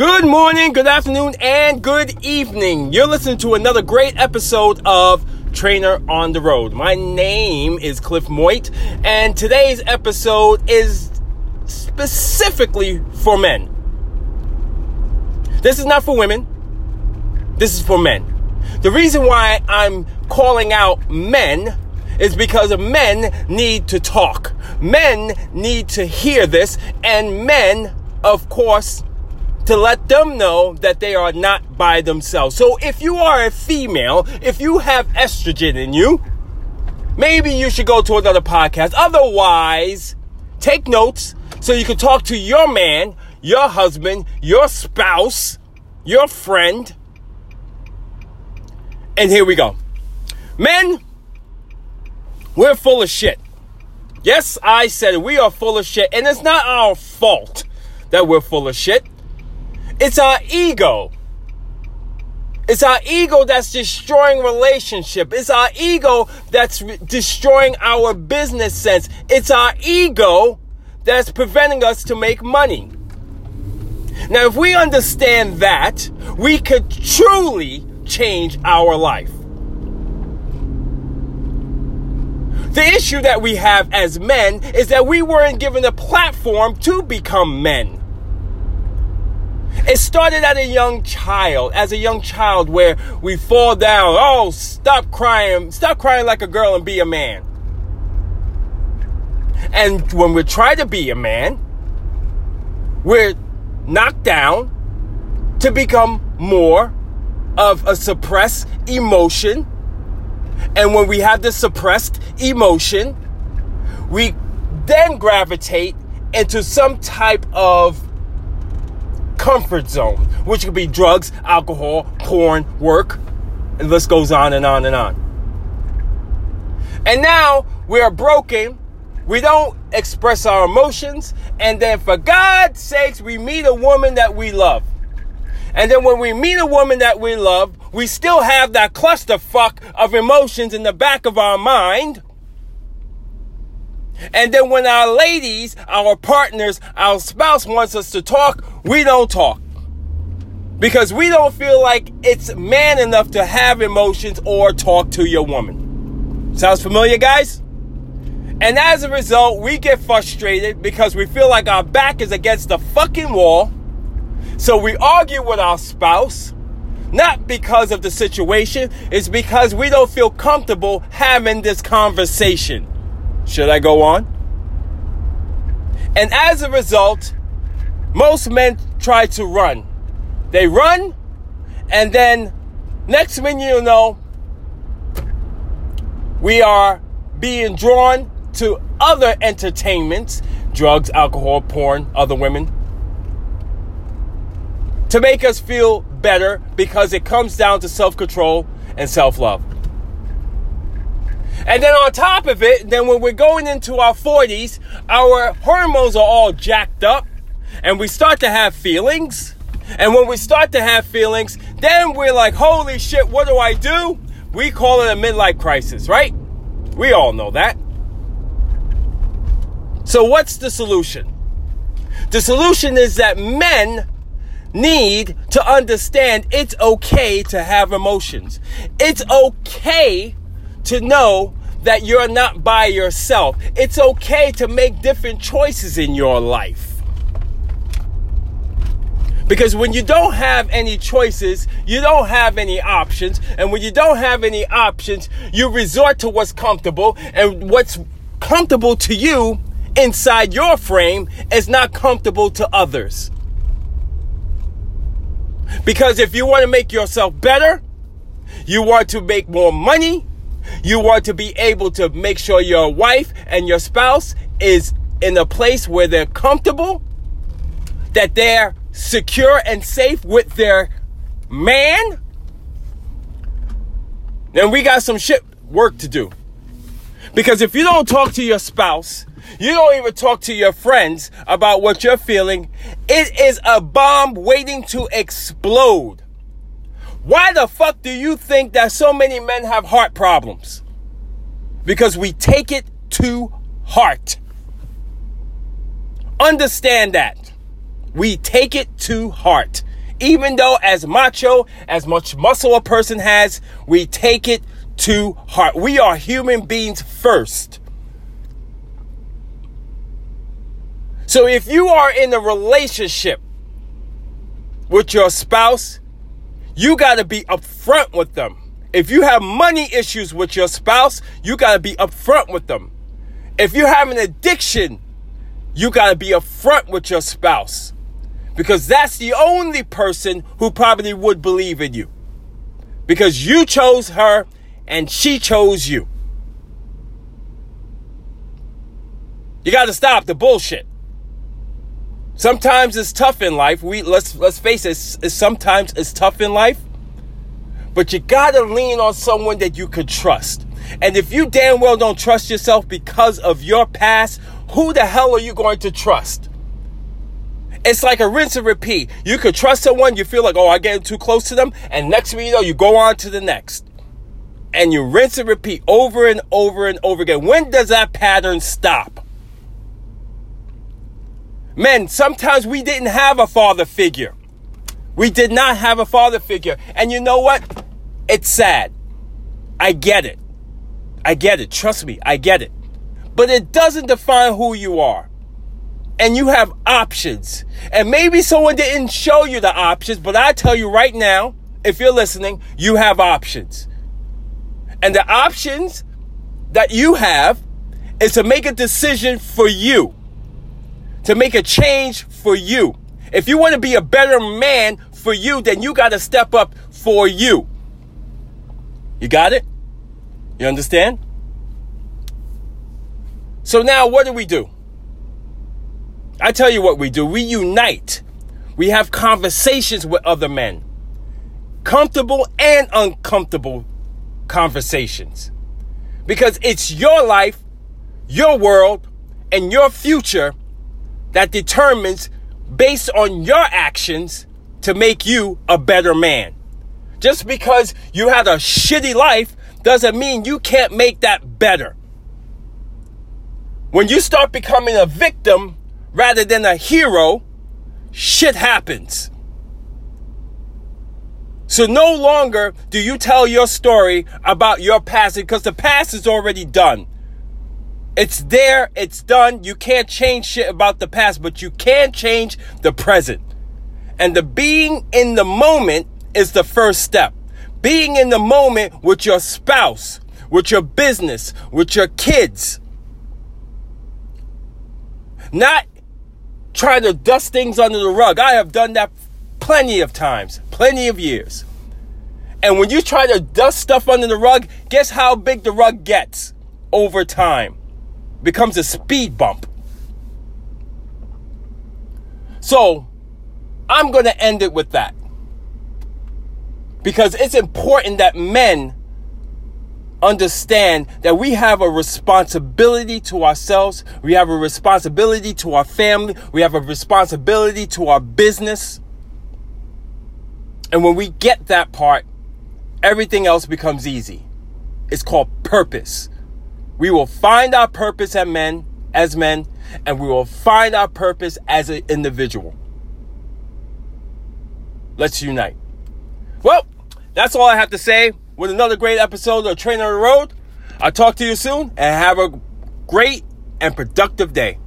Good morning, good afternoon, and good evening. You're listening to another great episode of Trainer on the Road. My name is Cliff Moit, and today's episode is specifically for men. This is not for women, this is for men. The reason why I'm calling out men is because men need to talk. Men need to hear this, and men, of course, to let them know that they are not by themselves. So if you are a female, if you have estrogen in you, maybe you should go to another podcast. Otherwise, take notes so you can talk to your man, your husband, your spouse, your friend. And here we go. Men, we're full of shit. Yes, I said it. We are full of shit. And it's not our fault that we're full of shit. It's our ego. It's our ego that's destroying relationship. It's our ego that's re- destroying our business sense. It's our ego that's preventing us to make money. Now, if we understand that, we could truly change our life. The issue that we have as men is that we weren't given a platform to become men. It started at a young child, as a young child, where we fall down. Oh, stop crying. Stop crying like a girl and be a man. And when we try to be a man, we're knocked down to become more of a suppressed emotion. And when we have the suppressed emotion, we then gravitate into some type of comfort zone, which could be drugs, alcohol, porn, work, and the list goes on and on and on. And now we are broken. We don't express our emotions. And then, for God's sakes, we meet a woman that we love. And then, when we meet a woman that we love, we still have that clusterfuck of emotions in the back of our mind. And then when our ladies, our partners, our spouse wants us to talk, we don't talk. Because we don't feel like it's man enough to have emotions or talk to your woman. Sounds familiar, guys? And as a result, we get frustrated because we feel like our back is against the fucking wall. So we argue with our spouse, not because of the situation, it's because we don't feel comfortable having this conversation. Should I go on? And as a result, most men try to run. They run, and then next thing you know, we are being drawn to other entertainments drugs, alcohol, porn, other women to make us feel better because it comes down to self control and self love. And then on top of it, then when we're going into our 40s, our hormones are all jacked up and we start to have feelings. And when we start to have feelings, then we're like, holy shit, what do I do? We call it a midlife crisis, right? We all know that. So, what's the solution? The solution is that men need to understand it's okay to have emotions. It's okay to know that you're not by yourself. It's okay to make different choices in your life. Because when you don't have any choices, you don't have any options. And when you don't have any options, you resort to what's comfortable. And what's comfortable to you inside your frame is not comfortable to others. Because if you want to make yourself better, you want to make more money, you want to be able to make sure your wife and your spouse is in a place where they're comfortable, that they're secure and safe with their man. Then we got some shit work to do. Because if you don't talk to your spouse, you don't even talk to your friends about what you're feeling, it is a bomb waiting to explode. Why the fuck do you think that so many men have heart problems? Because we take it to heart. Understand that. We take it to heart. Even though, as macho, as much muscle a person has, we take it to heart. We are human beings first. So if you are in a relationship with your spouse, you got to be upfront with them. If you have money issues with your spouse, you got to be upfront with them. If you have an addiction, you got to be upfront with your spouse because that's the only person who probably would believe in you because you chose her and she chose you. You got to stop the bullshit. Sometimes it's tough in life. We let's let's face it. It's, sometimes it's tough in life, but you got to lean on someone that you can trust. And if you damn well don't trust yourself because of your past, who the hell are you going to trust? It's like a rinse and repeat. You could trust someone, you feel like, oh, I get too close to them, and next thing you know, you go on to the next and you rinse and repeat over and over and over again. When does that pattern stop? Men, sometimes we didn't have a father figure. We did not have a father figure. And you know what? It's sad. I get it. I get it. Trust me, I get it. But it doesn't define who you are. And you have options. And maybe someone didn't show you the options, but I tell you right now, if you're listening, you have options. And the options that you have is to make a decision for you, to make a change for you. If you want to be a better man for you, then you got to step up for you. You got it? You understand? So now what do we do? I tell you what we do. We unite. We have conversations with other men. Comfortable and uncomfortable conversations. Because it's your life, your world, and your future that determines, based on your actions, to make you a better man. Just because you had a shitty life doesn't mean you can't make that better. When you start becoming a victim rather than a hero, shit happens. So no longer do you tell your story about your past because the past is already done. It's there, it's done. You can't change shit about the past, but you can change the present. And the being in the moment is the first step. Being in the moment with your spouse, with your business, with your kids. Not trying to dust things under the rug. I have done that plenty of times, plenty of years. And when you try to dust stuff under the rug, guess how big the rug gets over time? Becomes a speed bump. So, I'm going to end it with that. Because it's important that men understand that we have a responsibility to ourselves, we have a responsibility to our family, we have a responsibility to our business. And when we get that part, everything else becomes easy. It's called purpose. We will find our purpose as men, as men, and we will find our purpose as an individual. Let's unite. Well, that's all I have to say with another great episode of Trainer on the Road. I'll talk to you soon and have a great and productive day.